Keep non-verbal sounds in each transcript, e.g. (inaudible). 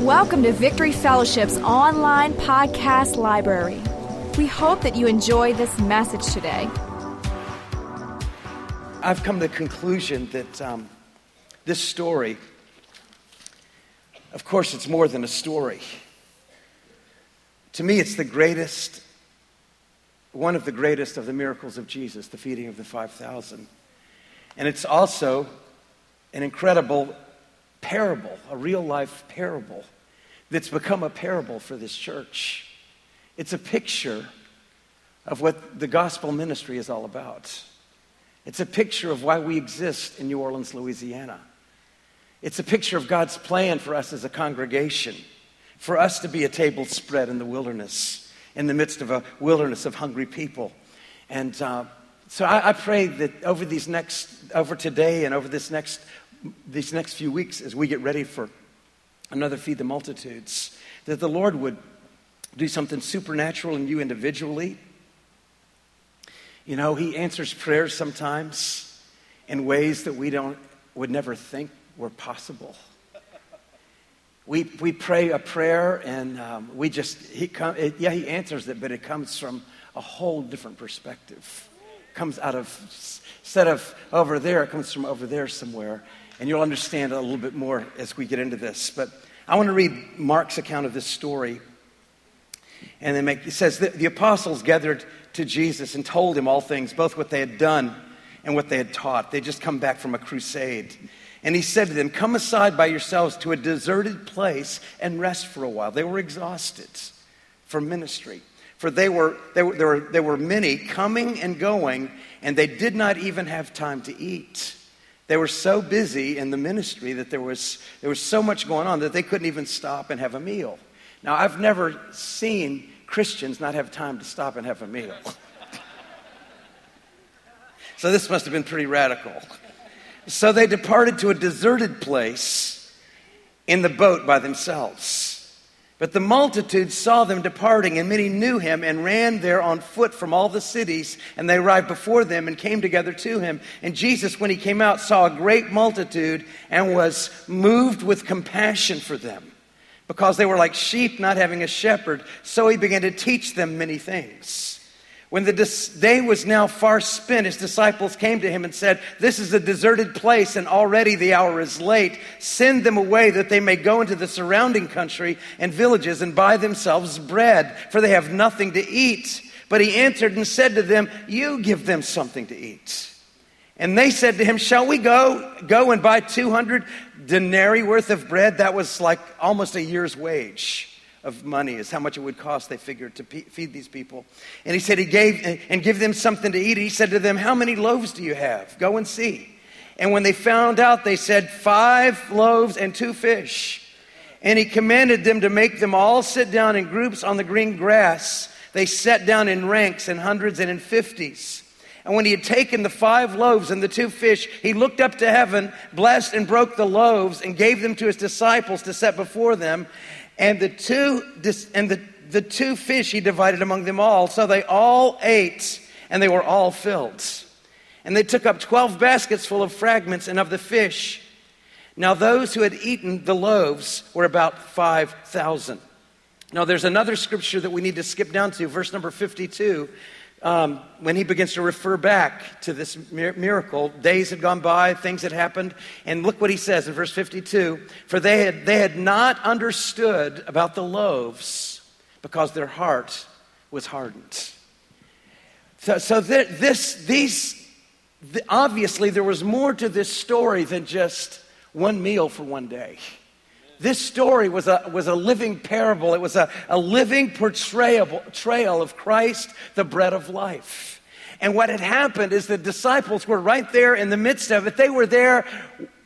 Welcome to Victory Fellowship's online podcast library. We hope that you enjoy this message today. I've come to the conclusion that um, this story, of course, it's more than a story. To me, it's the greatest, one of the greatest of the miracles of Jesus, the feeding of the 5,000. And it's also an incredible parable, a real life parable that's become a parable for this church. It's a picture of what the gospel ministry is all about. It's a picture of why we exist in New Orleans, Louisiana. It's a picture of God's plan for us as a congregation, for us to be a table spread in the wilderness, in the midst of a wilderness of hungry people. And uh, so I, I pray that over these next, over today and over this next these next few weeks as we get ready for another Feed the Multitudes, that the Lord would do something supernatural in you individually. You know, He answers prayers sometimes in ways that we don't, would never think were possible. We, we pray a prayer and um, we just, he come, it, yeah, He answers it, but it comes from a whole different perspective. comes out of, instead of over there, it comes from over there somewhere and you'll understand a little bit more as we get into this. But I want to read Mark's account of this story. And then make, it says the apostles gathered to Jesus and told him all things, both what they had done and what they had taught. They just come back from a crusade. And he said to them, Come aside by yourselves to a deserted place and rest for a while. They were exhausted from ministry. For they were, they were, there, were, there were many coming and going, and they did not even have time to eat. They were so busy in the ministry that there was, there was so much going on that they couldn't even stop and have a meal. Now, I've never seen Christians not have time to stop and have a meal. so this must have been pretty radical. So they departed to a deserted place in the boat by themselves. But the multitude saw them departing, and many knew him and ran there on foot from all the cities. And they arrived before them and came together to him. And Jesus, when he came out, saw a great multitude and was moved with compassion for them because they were like sheep not having a shepherd. So he began to teach them many things. When the day was now far spent, his disciples came to him and said, This is a deserted place, and already the hour is late. Send them away that they may go into the surrounding country and villages and buy themselves bread, for they have nothing to eat. But he answered and said to them, You give them something to eat. And they said to him, Shall we go, go and buy 200 denarii worth of bread? That was like almost a year's wage of money is how much it would cost, they figured, to feed these people. And he said, He gave, and give them something to eat. He said to them, How many loaves do you have? Go and see. And when they found out, they said, Five loaves and two fish. And he commanded them to make them all sit down in groups on the green grass. They sat down in ranks, in hundreds and in fifties. And when he had taken the five loaves and the two fish, he looked up to heaven, blessed and broke the loaves, and gave them to his disciples to set before them. And the two, and the, the two fish he divided among them all. So they all ate, and they were all filled. And they took up 12 baskets full of fragments and of the fish. Now, those who had eaten the loaves were about 5,000. Now, there's another scripture that we need to skip down to, verse number 52, um, when he begins to refer back to this miracle, days had gone by, things had happened, and look what he says in verse 52 For they had, they had not understood about the loaves because their heart was hardened. So, so this, these, obviously, there was more to this story than just one meal for one day. This story was a, was a living parable. It was a, a living portrayal, of Christ, the bread of life. And what had happened is the disciples were right there in the midst of it. They were there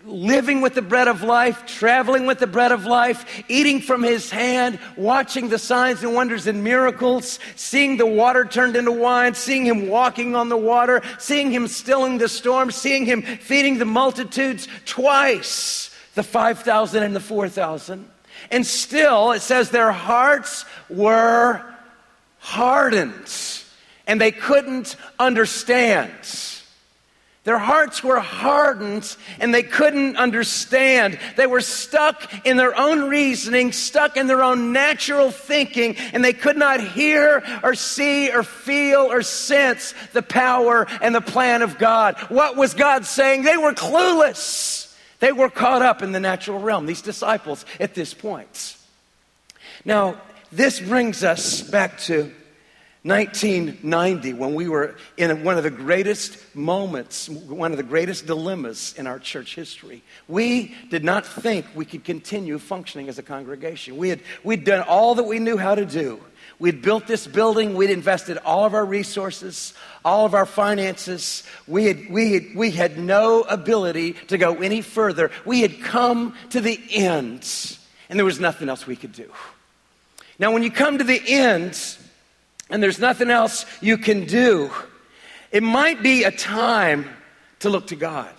living with the bread of life, traveling with the bread of life, eating from his hand, watching the signs and wonders and miracles, seeing the water turned into wine, seeing him walking on the water, seeing him stilling the storm, seeing him feeding the multitudes twice the 5,000 and the 4,000. And still, it says their hearts were hardened and they couldn't understand. Their hearts were hardened and they couldn't understand. They were stuck in their own reasoning, stuck in their own natural thinking, and they could not hear or see or feel or sense the power and the plan of God. What was God saying? They were clueless. They were caught up in the natural realm, these disciples at this point. Now, this brings us back to 1990, when we were in one of the greatest moments, one of the greatest dilemmas in our church history, we did not think we could continue functioning as a congregation. We had, we'd done all that we knew how to do. We'd built this building, we'd invested all of our resources, all of our finances. We had, we, had, we had no ability to go any further. We had come to the end, and there was nothing else we could do. Now, when you come to the end, and there's nothing else you can do, it might be a time to look to God.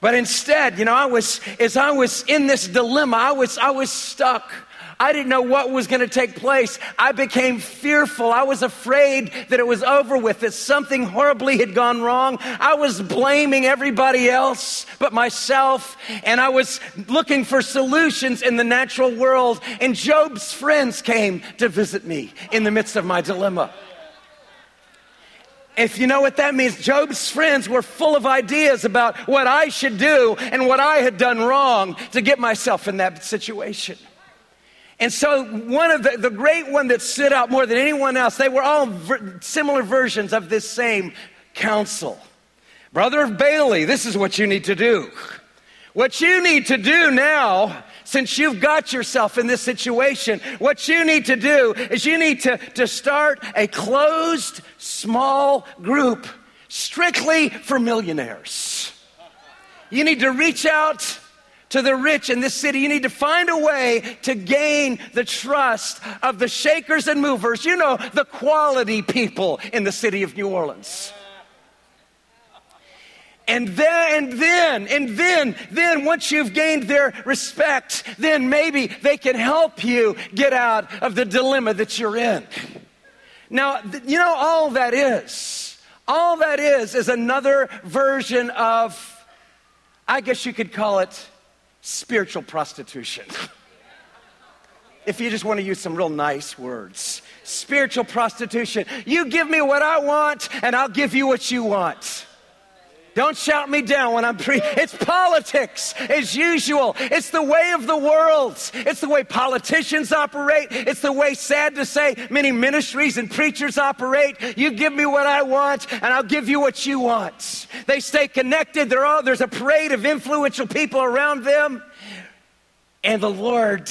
But instead, you know, I was, as I was in this dilemma, I was, I was stuck. I didn't know what was going to take place. I became fearful. I was afraid that it was over with, that something horribly had gone wrong. I was blaming everybody else but myself, and I was looking for solutions in the natural world. And Job's friends came to visit me in the midst of my dilemma. If you know what that means, Job's friends were full of ideas about what I should do and what I had done wrong to get myself in that situation. And so, one of the, the great one that stood out more than anyone else, they were all ver- similar versions of this same counsel. Brother of Bailey, this is what you need to do. What you need to do now, since you've got yourself in this situation, what you need to do is you need to, to start a closed, small group strictly for millionaires. You need to reach out to the rich in this city. You need to find a way to gain the trust of the shakers and movers, you know, the quality people in the city of New Orleans. And then, and then, and then, then once you've gained their respect, then maybe they can help you get out of the dilemma that you're in. Now, you know, all that is, all that is, is another version of, I guess you could call it spiritual prostitution. (laughs) if you just want to use some real nice words, spiritual prostitution. You give me what I want, and I'll give you what you want. Don't shout me down when I'm pre. It's politics as usual. It's the way of the world. It's the way politicians operate. It's the way, sad to say, many ministries and preachers operate. You give me what I want, and I'll give you what you want. They stay connected. All, there's a parade of influential people around them. And the Lord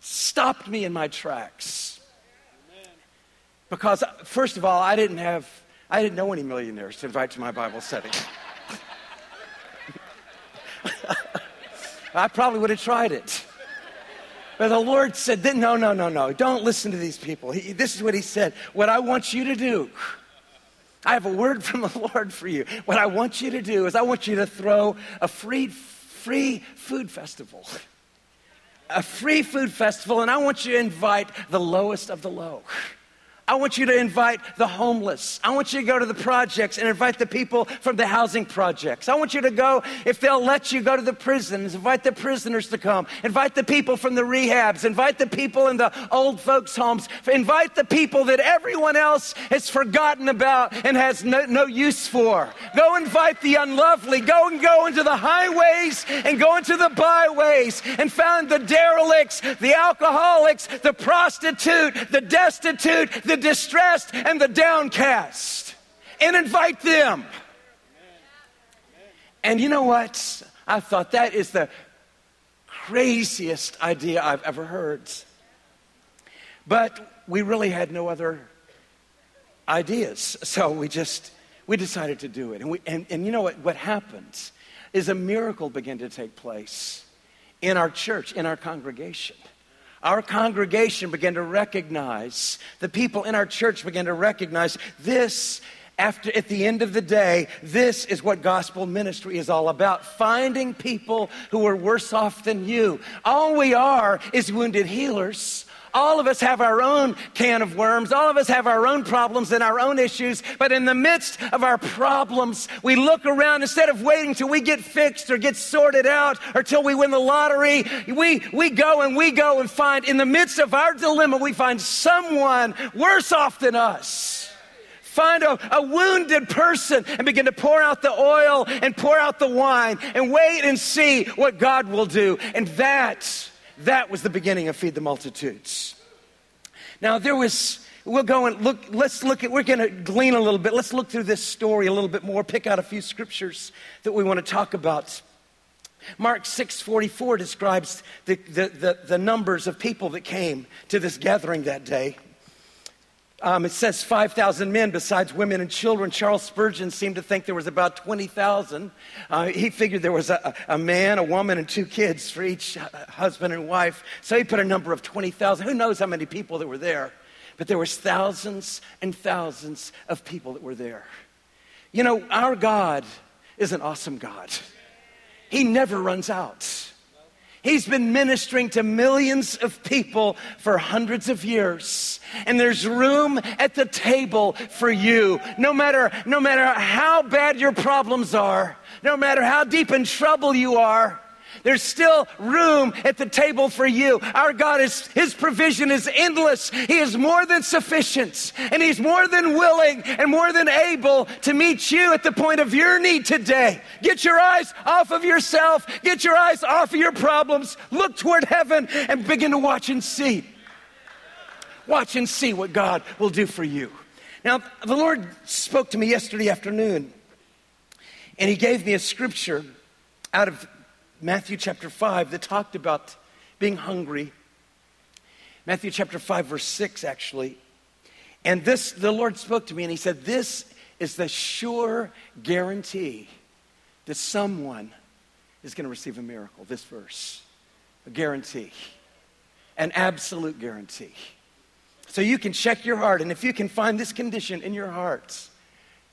stopped me in my tracks. Because, uh, first of all, I didn't have, I didn't know any millionaires to invite to my Bible study. I probably would have tried it. But the Lord said, No, no, no, no. Don't listen to these people. He, this is what He said. What I want you to do, I have a word (laughs) from the Lord for you. What I want you to do is, I want you to throw a free, free food festival. A free food festival, and I want you to invite the lowest of the low. I want you to invite the homeless. I want you to go to the projects and invite the people from the housing projects. I want you to go, if they'll let you, go to the prisons, invite the prisoners to come, invite the people from the rehabs, invite the people in the old folks' homes, invite the people that everyone else has forgotten about and has no, no use for. Go invite the unlovely. Go and go into the highways and go into the byways and find the derelicts, the alcoholics, the prostitute, the destitute, the distressed and the downcast and invite them. And you know what? I thought that is the craziest idea I've ever heard. But we really had no other ideas. So we just we decided to do it. And, we, and, and you know what, what happens is a miracle began to take place in our church, in our congregation our congregation began to recognize, the people in our church began to recognize this after at the end of the day this is what gospel ministry is all about finding people who are worse off than you. All we are is wounded healers All of us have our own can of worms. All of us have our own problems and our own issues. But in the midst of our problems, we look around instead of waiting till we get fixed or get sorted out or till we win the lottery. We, we go and we go and find in the midst of our dilemma, we find someone worse off than us. Find a, a, wounded person and begin to pour out the oil and pour out the wine and wait and see what God will do. And that, that was the beginning of Feed the Multitudes. Now, there was, we'll go and look, let's look at, we're going to glean a little bit. Let's look through this story a little bit more, pick out a few scriptures that we want to talk about. Mark 6:44 describes the, the, the, the numbers of people that came to this gathering that day. Um, it says 5,000 men besides women and children. Charles Spurgeon seemed to think there was about 20,000. Uh, he figured there was a, a, man, a woman, and two kids for each husband and wife. So he put a number of 20,000. Who knows how many people that were there? But there was thousands and thousands of people that were there. You know, our God is an awesome God. He never runs out. He's been ministering to millions of people for hundreds of years. And there's room at the table for you. No matter, no matter how bad your problems are, no matter how deep in trouble you are, there's still room at the table for you. Our God is, His provision is endless. He is more than sufficient and He's more than willing and more than able to meet you at the point of your need today. Get your eyes off of yourself. Get your eyes off of your problems. Look toward heaven and begin to watch and see. Watch and see what God will do for you. Now, the Lord spoke to me yesterday afternoon and He gave me a scripture out of Matthew chapter 5 that talked about being hungry. Matthew chapter 5, verse 6, actually. And this, the Lord spoke to me and He said, This is the sure guarantee that someone is going to receive a miracle. This verse. A guarantee. An absolute guarantee. So you can check your heart, and if you can find this condition in your hearts,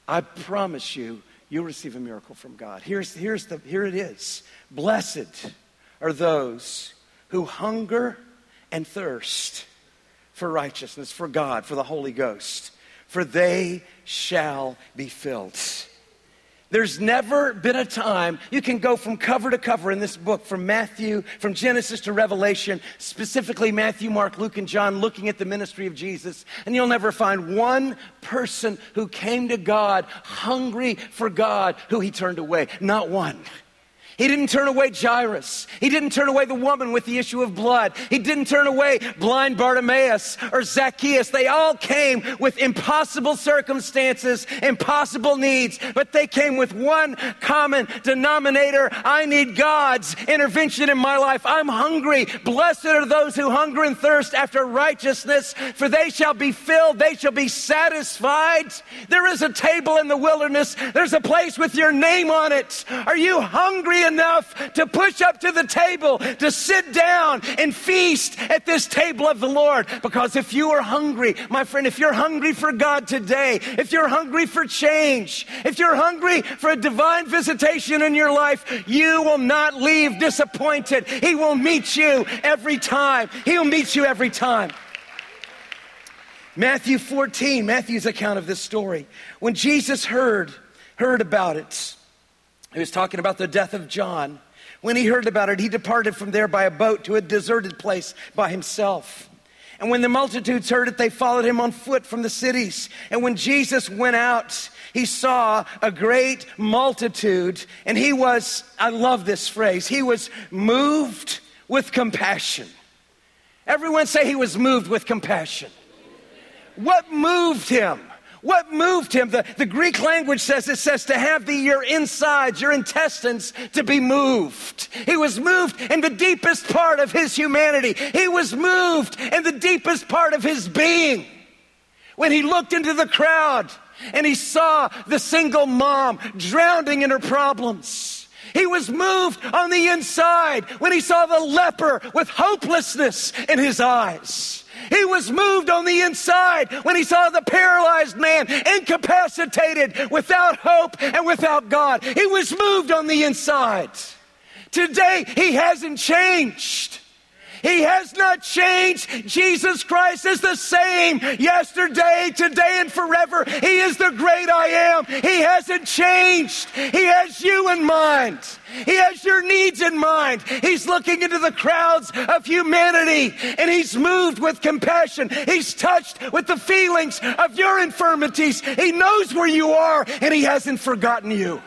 I promise you, you'll receive a miracle from God. Here's, here's the, here it is. Blessed are those who hunger and thirst for righteousness, for God, for the Holy Ghost, for they shall be filled. There's never been a time you can go from cover to cover in this book, from Matthew, from Genesis to Revelation, specifically Matthew, Mark, Luke, and John, looking at the ministry of Jesus, and you'll never find one person who came to God hungry for God who he turned away. Not one. He didn't turn away Jairus. He didn't turn away the woman with the issue of blood. He didn't turn away blind Bartimaeus or Zacchaeus. They all came with impossible circumstances, impossible needs, but they came with one common denominator. I need God's intervention in my life. I'm hungry. Blessed are those who hunger and thirst after righteousness, for they shall be filled. They shall be satisfied. There is a table in the wilderness. There's a place with your name on it. Are you hungry enough to push up to the table, to sit down and feast at this table of the Lord. Because if you are hungry, my friend, if you're hungry for God today, if you're hungry for change, if you're hungry for a divine visitation in your life, you will not leave disappointed. He will meet you every time. He'll meet you every time. Matthew 14, Matthew's account of this story. When Jesus heard, heard about it, he was talking about the death of John. When he heard about it, he departed from there by a boat to a deserted place by himself. And when the multitudes heard it, they followed him on foot from the cities. And when Jesus went out, he saw a great multitude, and he was, I love this phrase, he was moved with compassion. Everyone say he was moved with compassion. What moved him? What moved him? The, the Greek language says it says to have the, your insides, your intestines to be moved. He was moved in the deepest part of his humanity. He was moved in the deepest part of his being. When he looked into the crowd and he saw the single mom drowning in her problems. He was moved on the inside when he saw the leper with hopelessness in his eyes. He was moved on the inside when he saw the paralyzed man incapacitated without hope and without God. He was moved on the inside. Today, he hasn't changed. He has not changed. Jesus Christ is the same yesterday, today, and forever. He is the great I am. He hasn't changed. He has you in mind. He has your needs in mind. He's looking into the crowds of humanity and he's moved with compassion. He's touched with the feelings of your infirmities. He knows where you are and he hasn't forgotten you.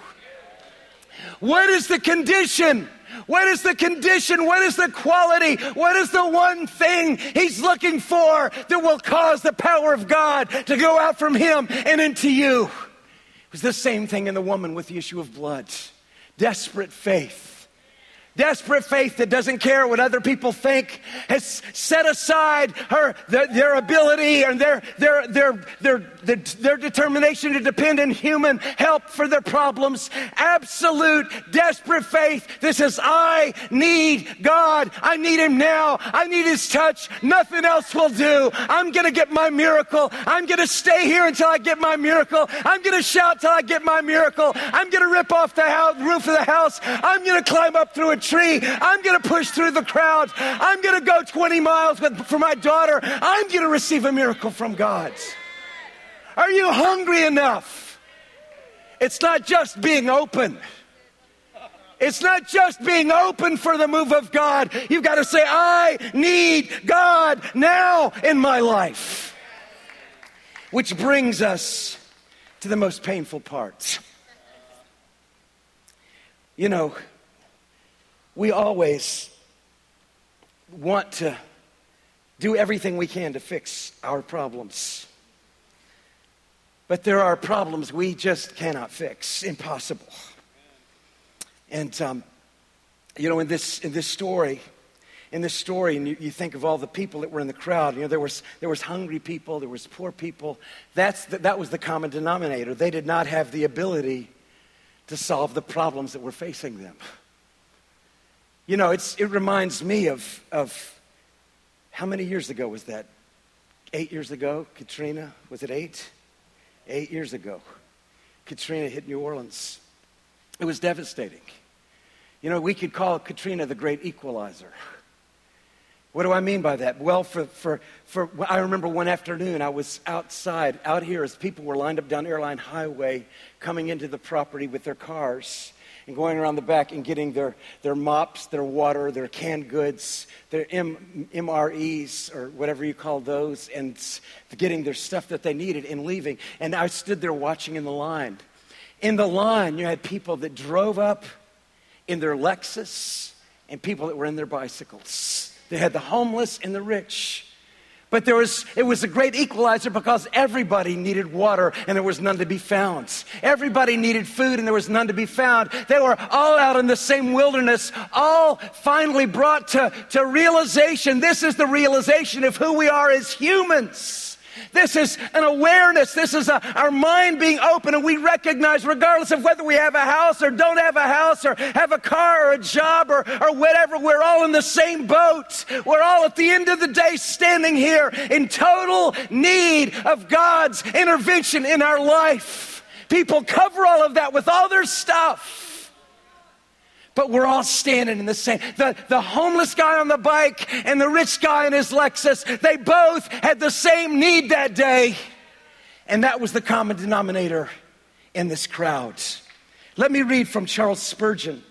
What is the condition? What is the condition? What is the quality? What is the one thing he's looking for that will cause the power of God to go out from him and into you? It was the same thing in the woman with the issue of blood. Desperate faith Desperate faith that doesn't care what other people think has set aside her, their, their ability and their, their, their, their, their, their determination to depend on human help for their problems. Absolute desperate faith that says, I need God. I need Him now. I need His touch. Nothing else will do. I'm going to get my miracle. I'm going to stay here until I get my miracle. I'm going to shout till I get my miracle. I'm going to rip off the house, roof of the house. I'm going to climb up through a tree. I'm going to push through the crowd. I'm going to go 20 miles with, for my daughter. I'm going to receive a miracle from God. Are you hungry enough? It's not just being open. It's not just being open for the move of God. You've got to say, I need God now in my life. Which brings us to the most painful parts. You know, we always want to do everything we can to fix our problems. But there are problems we just cannot fix, impossible. And, um, you know, in this, in this story, in this story, and you, you, think of all the people that were in the crowd, you know, there was, there was hungry people, there was poor people. That's the, that was the common denominator. They did not have the ability to solve the problems that were facing them. You know, it's, it reminds me of, of how many years ago was that? Eight years ago, Katrina? Was it eight? Eight years ago, Katrina hit New Orleans. It was devastating. You know, we could call Katrina the great equalizer. What do I mean by that? Well, for, for, for, I remember one afternoon I was outside, out here, as people were lined up down Airline Highway coming into the property with their cars and going around the back and getting their, their mops, their water, their canned goods, their M, MREs, or whatever you call those, and getting their stuff that they needed and leaving. And I stood there watching in the line. In the line, you had people that drove up in their Lexus and people that were in their bicycles. They had the homeless and the rich. But there was, it was a great equalizer because everybody needed water and there was none to be found. Everybody needed food and there was none to be found. They were all out in the same wilderness, all finally brought to, to realization. This is the realization of who we are as humans. This is an awareness. This is a, our mind being open, and we recognize, regardless of whether we have a house or don't have a house or have a car or a job or, or whatever, we're all in the same boat. We're all at the end of the day standing here in total need of God's intervention in our life. People cover all of that with all their stuff but we're all standing in the same. The, the homeless guy on the bike and the rich guy in his Lexus, they both had the same need that day. And that was the common denominator in this crowd. Let me read from Charles Spurgeon.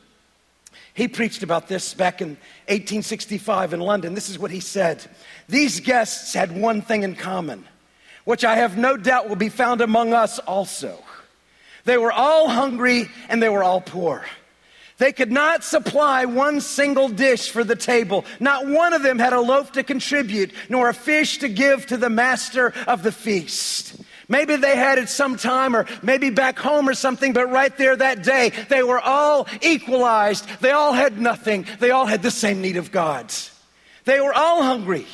He preached about this back in 1865 in London. This is what he said These guests had one thing in common, which I have no doubt will be found among us also. They were all hungry and they were all poor. They could not supply one single dish for the table. Not one of them had a loaf to contribute, nor a fish to give to the master of the feast. Maybe they had it sometime or maybe back home or something, but right there that day, they were all equalized. They all had nothing. They all had the same need of God. They were all hungry.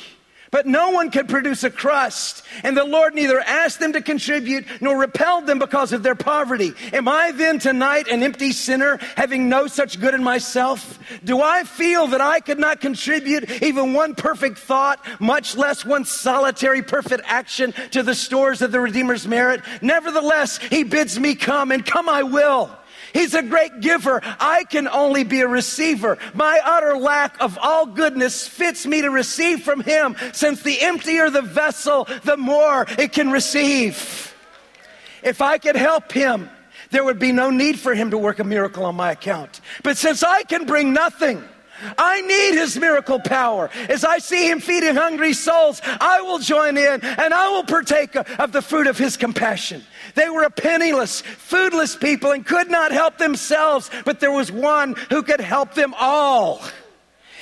But no one could produce a crust, and the Lord neither asked them to contribute nor repelled them because of their poverty. Am I then tonight an empty sinner, having no such good in myself? Do I feel that I could not contribute even one perfect thought, much less one solitary perfect action to the stores of the Redeemer's merit? Nevertheless, He bids me come, and come I will. He's a great giver. I can only be a receiver. My utter lack of all goodness fits me to receive from Him, since the emptier the vessel, the more it can receive. If I could help Him, there would be no need for Him to work a miracle on my account. But since I can bring nothing, I need his miracle power. As I see him feeding hungry souls, I will join in and I will partake of the fruit of his compassion. They were a penniless, foodless people and could not help themselves, but there was one who could help them all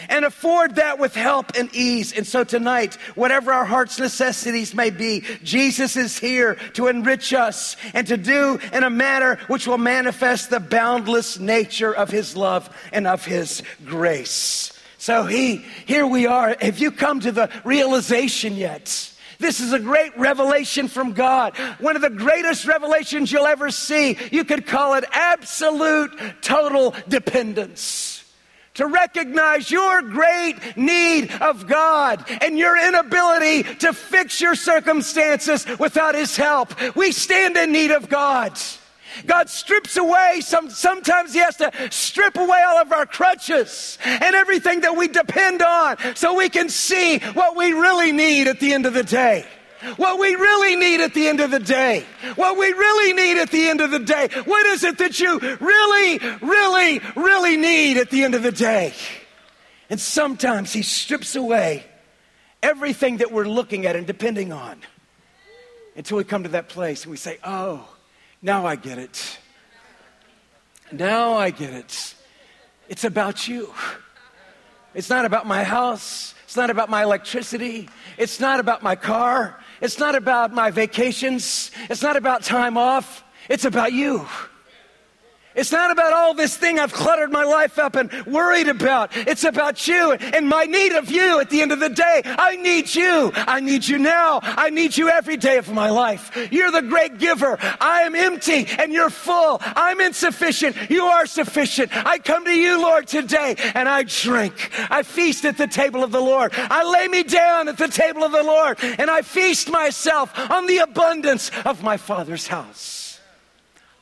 and afford that with help and ease. And so tonight, whatever our heart's necessities may be, Jesus is here to enrich us and to do in a manner which will manifest the boundless nature of his love and of his grace. So he, here we are. Have you come to the realization yet? This is a great revelation from God. One of the greatest revelations you'll ever see. You could call it absolute total dependence to recognize your great need of God and your inability to fix your circumstances without His help. We stand in need of God. God strips away, some, sometimes He has to strip away all of our crutches and everything that we depend on so we can see what we really need at the end of the day. What we really need at the end of the day. What we really need at the end of the day. What is it that you really, really, really need at the end of the day? And sometimes He strips away everything that we're looking at and depending on until we come to that place and we say, Oh, now I get it. Now I get it. It's about you. It's not about my house. It's not about my electricity. It's not about my car. It's not about my vacations. It's not about time off. It's about you. It's not about all this thing I've cluttered my life up and worried about. It's about you and my need of you at the end of the day. I need you. I need you now. I need you every day of my life. You're the great giver. I am empty and you're full. I'm insufficient. You are sufficient. I come to you, Lord, today and I drink. I feast at the table of the Lord. I lay me down at the table of the Lord and I feast myself on the abundance of my Father's house.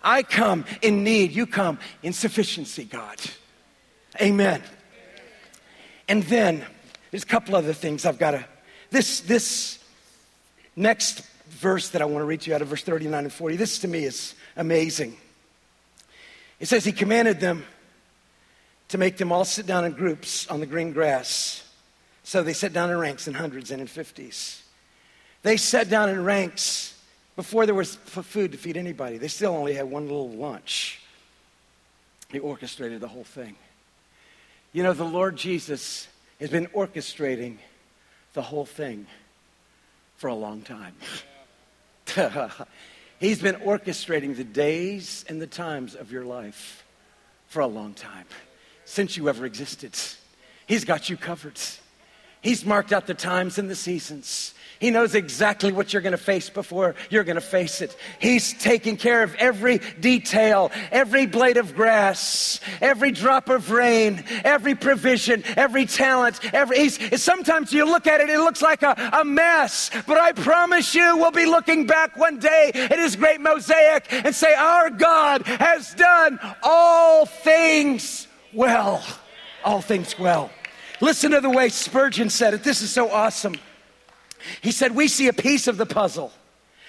I come in need, you come in sufficiency, God. Amen. And then there's a couple other things I've got to. This, this next verse that I want to read to you out of verse 39 and 40, this to me is amazing. It says, He commanded them to make them all sit down in groups on the green grass. So they sat down in ranks in hundreds and in fifties. They sat down in ranks before there was food to feed anybody, they still only had one little lunch. He orchestrated the whole thing. You know, the Lord Jesus has been orchestrating the whole thing for a long time. (laughs) He's been orchestrating the days and the times of your life for a long time, since you ever existed. He's got you covered. He's marked out the times and the seasons. He knows exactly what you're going to face before you're going to face it. He's taking care of every detail, every blade of grass, every drop of rain, every provision, every talent. Every, sometimes you look at it, it looks like a, a mess, but I promise you we'll be looking back one day at his great mosaic and say, Our God has done all things well. All things well. Listen to the way Spurgeon said it. This is so awesome. He said, We see a piece of the puzzle.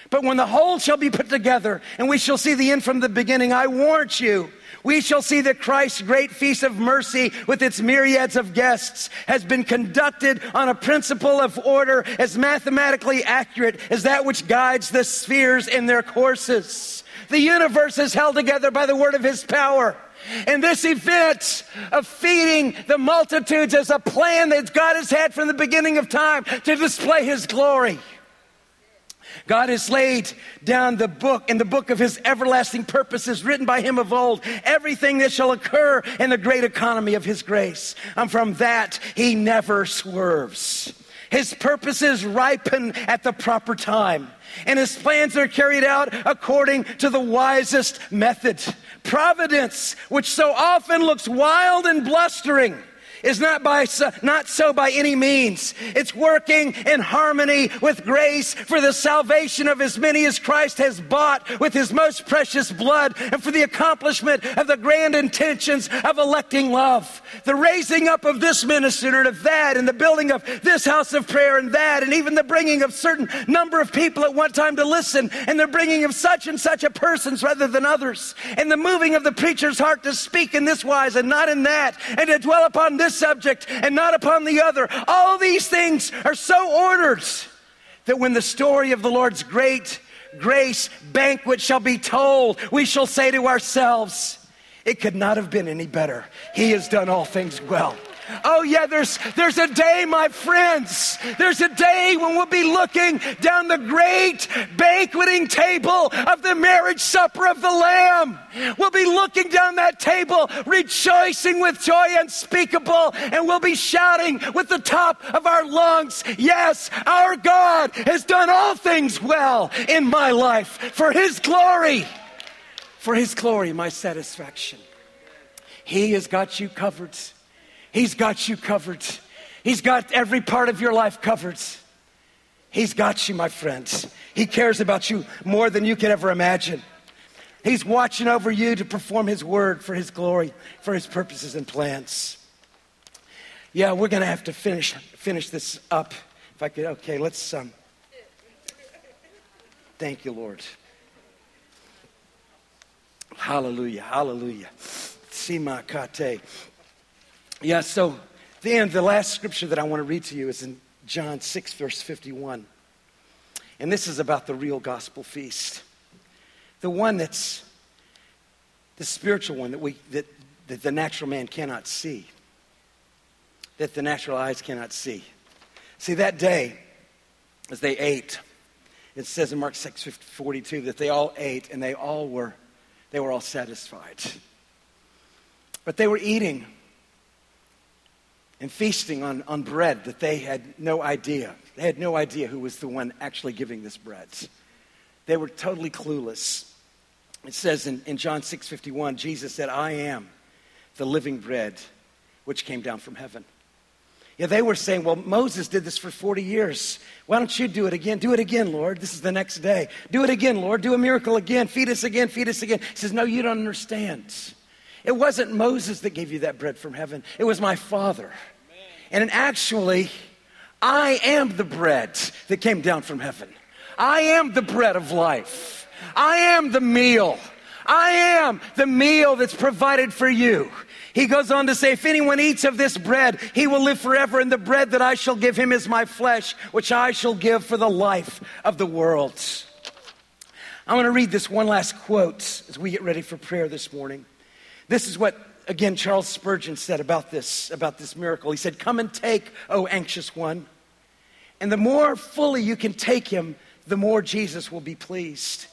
But when the whole shall be put together and we shall see the end from the beginning, I warrant you, we shall see that Christ's great feast of mercy with its myriads of guests has been conducted on a principle of order as mathematically accurate as that which guides the spheres in their courses. The universe is held together by the word of his power. And this event of feeding the multitudes is a plan that God has had from the beginning of time to display his glory. God has laid down the book in the book of his everlasting purposes written by him of old, everything that shall occur in the great economy of his grace. And from that, he never swerves. His purposes ripen at the proper time, and his plans are carried out according to the wisest method. Providence, which so often looks wild and blustering, is not by so, not so by any means. It's working in harmony with grace for the salvation of as many as Christ has bought with his most precious blood and for the accomplishment of the grand intentions of electing love. The raising up of this minister and of that and the building of this house of prayer and that and even the bringing of certain number of people at one time to listen and the bringing of such and such a persons rather than others and the moving of the preacher's heart to speak in this wise and not in that and to dwell upon this subject and not upon the other. All these things are so ordered that when the story of the Lord's great grace banquet shall be told, we shall say to ourselves, it could not have been any better. He has done all things well. Oh, yeah, there's, there's a day, my friends. There's a day when we'll be looking down the great banqueting table of the marriage supper of the Lamb. We'll be looking down that table, rejoicing with joy unspeakable, and we'll be shouting with the top of our lungs, Yes, our God has done all things well in my life for His glory. For His glory, my satisfaction. He has got you covered. He's got you covered. He's got every part of your life covered. He's got you, my friends. He cares about you more than you can ever imagine. He's watching over you to perform His word for His glory, for His purposes and plans. Yeah, we're going to have to finish, finish this up. If I could, okay, let's. Um, thank you, Lord. Hallelujah, hallelujah. Sima kate. Yeah, so then the last scripture that I want to read to you is in John 6, verse 51. And this is about the real gospel feast. The one that's the spiritual one that, we, that, that the natural man cannot see, that the natural eyes cannot see. See, that day, as they ate, it says in Mark 6 42 that they all ate and they all were, they were all satisfied. But they were eating and feasting on, on bread that they had no idea. They had no idea who was the one actually giving this bread. They were totally clueless. It says in, in John 6:51, Jesus said, I am the living bread which came down from heaven. Yeah, they were saying, well, Moses did this for 40 years. Why don't you do it again? Do it again, Lord. This is the next day. Do it again, Lord. Do a miracle again. Feed us again. Feed us again. He says, no, you don't understand. It wasn't Moses that gave you that bread from heaven, it was my Father. And actually, I am the bread that came down from heaven. I am the bread of life. I am the meal. I am the meal that's provided for you. He goes on to say, If anyone eats of this bread, he will live forever, and the bread that I shall give him is my flesh, which I shall give for the life of the world. I want to read this one last quote as we get ready for prayer this morning. This is what, again, Charles Spurgeon said about this, about this miracle. He said, Come and take, O anxious one. And the more fully you can take him, the more Jesus will be pleased.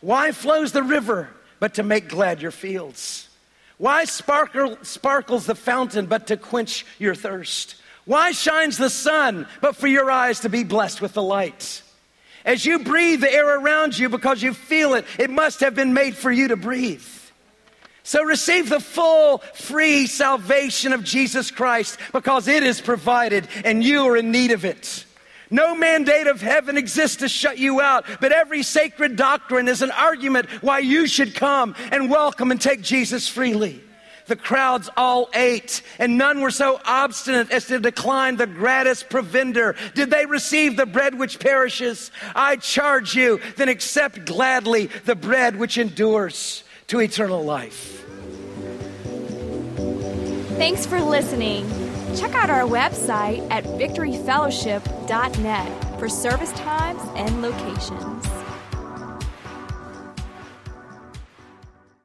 Why flows the river but to make glad your fields? Why sparkle, sparkles the fountain but to quench your thirst? Why shines the sun but for your eyes to be blessed with the light? As you breathe the air around you because you feel it, it must have been made for you to breathe. So receive the full, free salvation of Jesus Christ because it is provided and you are in need of it. No mandate of heaven exists to shut you out, but every sacred doctrine is an argument why you should come and welcome and take Jesus freely. The crowds all ate, and none were so obstinate as to decline the gratis provender. Did they receive the bread which perishes? I charge you, then accept gladly the bread which endures to eternal life. Thanks for listening. Check out our website at victoryfellowship.net for service times and locations.